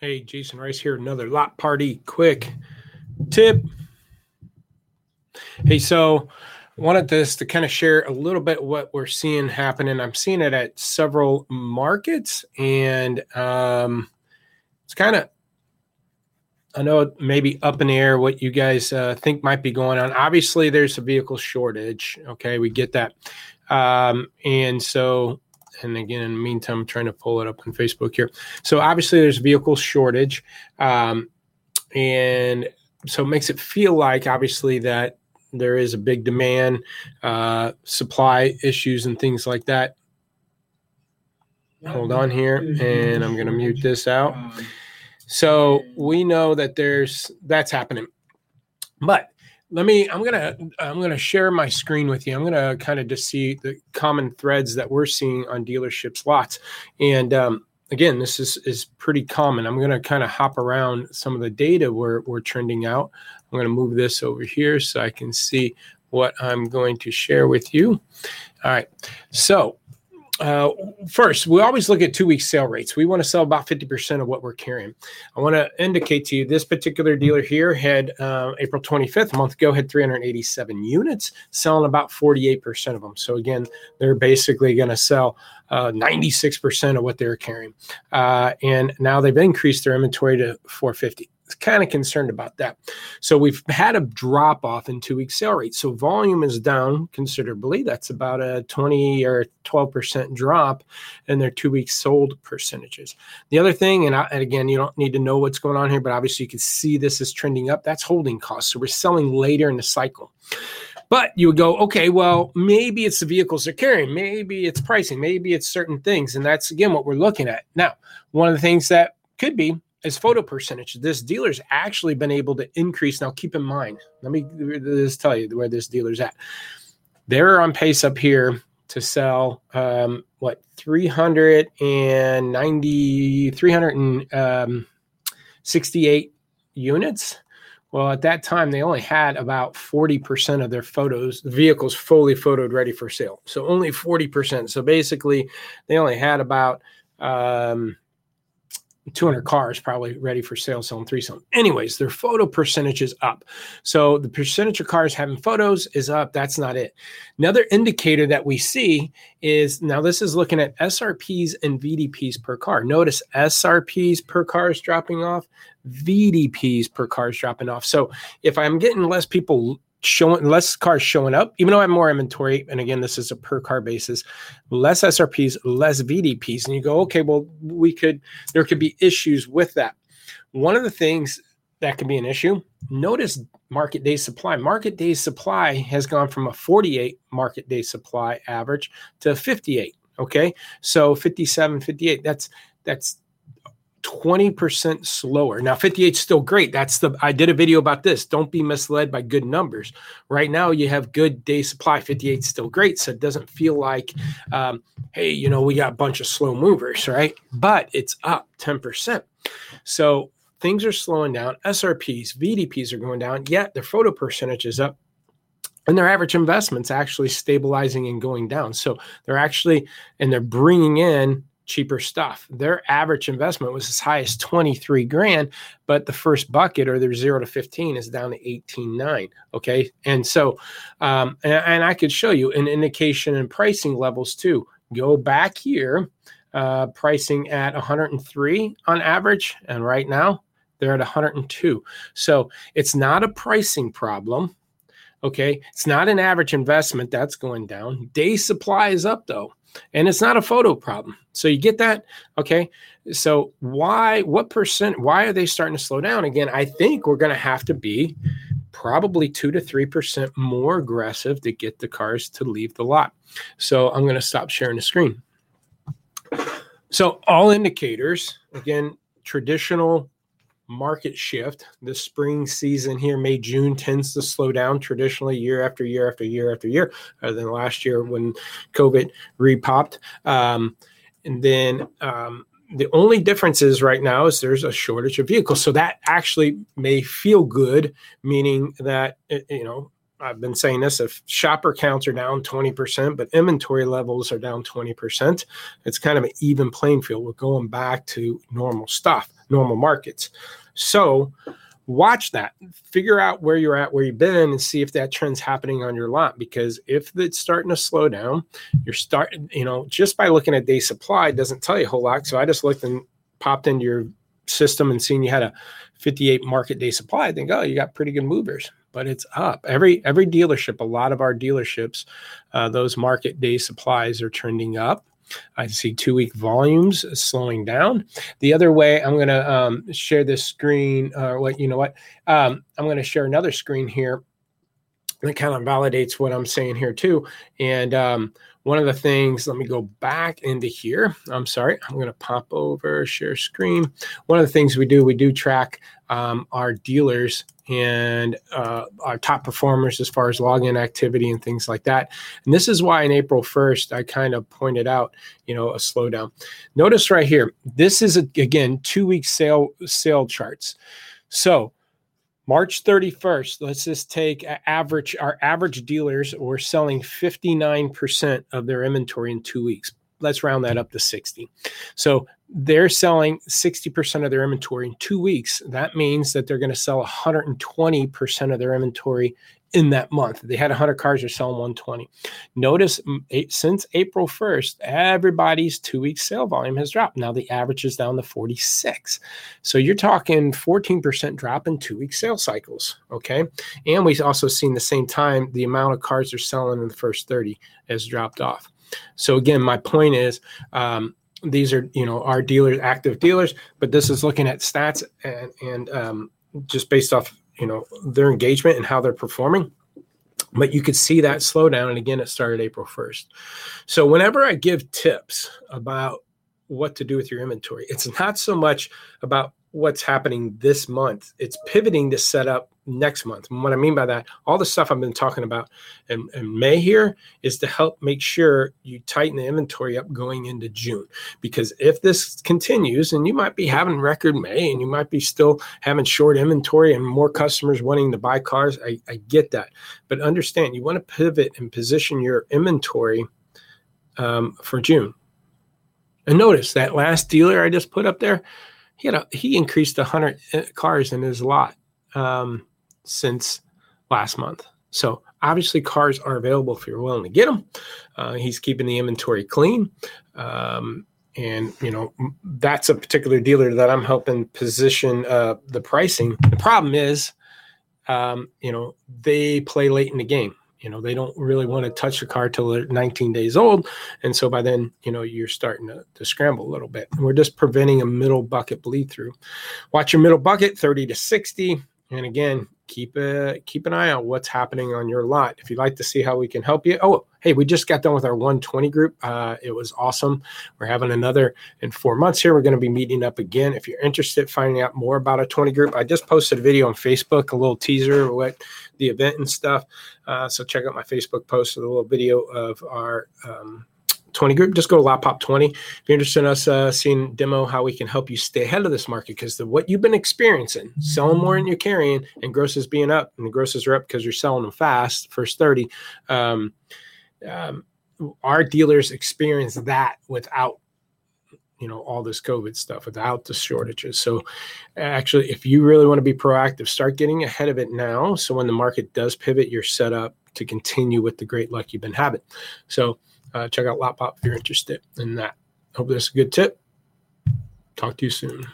Hey, Jason Rice here. Another Lot Pop quick tip. Hey, so wanted this to kind of share a little bit what we're seeing happening. I'm seeing it at several markets, and um, it's kind of I know it may be up in the air what you guys uh, think might be going on. Obviously, there's a vehicle shortage. Okay, we get that, um, and so and again, in the meantime, I'm trying to pull it up on Facebook here. So obviously, there's vehicle shortage, um, and so it makes it feel like obviously that there is a big demand, uh, supply issues, and things like that. Hold on here, and I'm going to mute this out. So we know that there's that's happening, but let me i'm gonna i'm gonna share my screen with you. I'm gonna kind of just see the common threads that we're seeing on dealerships lots. And um, again this is is pretty common. I'm gonna kind of hop around some of the data we're, we're trending out. I'm gonna move this over here so i can see what i'm going to share with you. All right. So uh, first, we always look at two week sale rates. We want to sell about 50% of what we're carrying. I want to indicate to you this particular dealer here had uh, April 25th, a month ago, had 387 units, selling about 48% of them. So, again, they're basically going to sell uh, 96% of what they're carrying. Uh, and now they've increased their inventory to 450 kind of concerned about that. So we've had a drop off in two week sale rate. So volume is down considerably. That's about a 20 or 12% drop in their two week sold percentages. The other thing, and, I, and again, you don't need to know what's going on here, but obviously you can see this is trending up. That's holding costs. So we're selling later in the cycle. But you would go, okay, well, maybe it's the vehicles they're carrying, maybe it's pricing, maybe it's certain things. And that's again what we're looking at. Now, one of the things that could be is photo percentage. This dealer's actually been able to increase. Now, keep in mind, let me just tell you where this dealer's at. They're on pace up here to sell um, what 390 368 um, units well at that time they only had about 40% of their photos vehicles fully photoed ready for sale so only 40% so basically they only had about um, 200 cars probably ready for sale, selling three selling. Anyways, their photo percentage is up. So the percentage of cars having photos is up. That's not it. Another indicator that we see is now this is looking at SRPs and VDPs per car. Notice SRPs per car is dropping off, VDPs per car is dropping off. So if I'm getting less people showing less cars showing up, even though I have more inventory. And again, this is a per car basis, less SRPs, less VDPs. And you go, okay, well, we could, there could be issues with that. One of the things that can be an issue, notice market day supply. Market day supply has gone from a 48 market day supply average to 58. Okay. So 57, 58, that's, that's 20% slower. Now 58 is still great. That's the I did a video about this. Don't be misled by good numbers. Right now you have good day supply. 58 is still great. So it doesn't feel like um, hey, you know, we got a bunch of slow movers, right? But it's up 10%. So things are slowing down. SRPs, VDPs are going down, yet their photo percentage is up and their average investments actually stabilizing and going down. So they're actually, and they're bringing in cheaper stuff. Their average investment was as high as 23 grand, but the first bucket or their zero to 15 is down to 18.9. Okay. And so, um, and, and, I could show you an indication in pricing levels too. Go back here, uh, pricing at 103 on average. And right now they're at 102. So it's not a pricing problem. Okay. It's not an average investment that's going down. Day supply is up though and it's not a photo problem. So you get that? Okay. So why, what percent, why are they starting to slow down? Again, I think we're going to have to be probably two to 3% more aggressive to get the cars to leave the lot. So I'm going to stop sharing the screen. So all indicators, again, traditional market shift. The spring season here, May, June, tends to slow down traditionally year after year after year after year, other than last year when COVID repopped. Um, and then um, the only difference is right now is there's a shortage of vehicles. So that actually may feel good, meaning that, you know, I've been saying this if shopper counts are down 20%, but inventory levels are down 20%, it's kind of an even playing field. We're going back to normal stuff. Normal markets. So watch that. Figure out where you're at where you've been and see if that trend's happening on your lot because if it's starting to slow down you're starting you know just by looking at day supply doesn't tell you a whole lot. So i just looked and popped into your system and seen you had a 58 market day supply. I think oh you got pretty good movers but it's up. Every every dealership a lot of our dealerships uh, those market day supplies are trending up I see two week volumes slowing down. The other way, I'm going to um, share this screen. Uh, what you know what? Um, I'm going to share another screen here that kind of validates what I'm saying here too. And um, one of the things, let me go back into here. I'm sorry, I'm going to pop over share screen. One of the things we do, we do track um, our dealers and uh, our top performers as far as login activity and things like that. And this is why in April 1st, I kind of pointed out, you know, a slowdown. Notice right here, this is a, again two week sale sale charts. So March 31st, let's just take average our average dealers were selling 59% of their inventory in 2 weeks. Let's round that up to 60. So they're selling 60% of their inventory in 2 weeks. That means that they're going to sell 120% of their inventory in that month. They had 100 cars, they're selling 120. Notice since April 1st, everybody's two week sale volume has dropped. Now the average is down to 46. So you're talking 14% drop in two week sales cycles. Okay. And we've also seen the same time the amount of cars they're selling in the first 30 has dropped off. So again, my point is, um, these are you know our dealers active dealers but this is looking at stats and, and um, just based off you know their engagement and how they're performing but you could see that slowdown and again it started april 1st so whenever i give tips about what to do with your inventory it's not so much about what's happening this month. It's pivoting to set up next month. And what I mean by that, all the stuff I've been talking about in, in, May here is to help make sure you tighten the inventory up going into June. Because if this continues, and you might be having record May and you might be still having short inventory and more customers wanting to buy cars, I, I get that. But understand, you want to pivot and position your inventory um, for June. And notice that last dealer I just put up there, he had a, he increased 100 uh, cars in his lot um, since last month. So obviously, cars are available if you're willing to get them. Uh, he's keeping the inventory clean. Um, and you know that's a particular dealer that I'm helping position uh, the pricing. The problem is, um, you know, they play late in the game you know they don't really want to touch the car till they're 19 days old and so by then you know you're starting to, to scramble a little bit and we're just preventing a middle bucket bleed through watch your middle bucket 30 to 60 and again keep a keep an eye on what's happening on your lot. If you'd like to see how we can help you oh hey we just got done with our 120 group. Uh, it was awesome. We're having another in four months here. We're going to be meeting up again. If you're interested finding out more about a 20 group i just posted a video on facebook a little teaser of what the event and stuff. Uh, so check out my facebook post with a little video of our um, 20 group, just go to Lot Pop 20. If you're interested in us uh, seeing demo how we can help you stay ahead of this market, because what you've been experiencing, selling more than you're carrying, and grosses being up, and the grosses are up because you're selling them fast, first 30. Um, um, our dealers experience that without you know all this covid stuff without the shortages so actually if you really want to be proactive start getting ahead of it now so when the market does pivot you're set up to continue with the great luck you've been having so uh, check out Lot Pop if you're interested in that. Hope that's a good tip. Talk to you soon.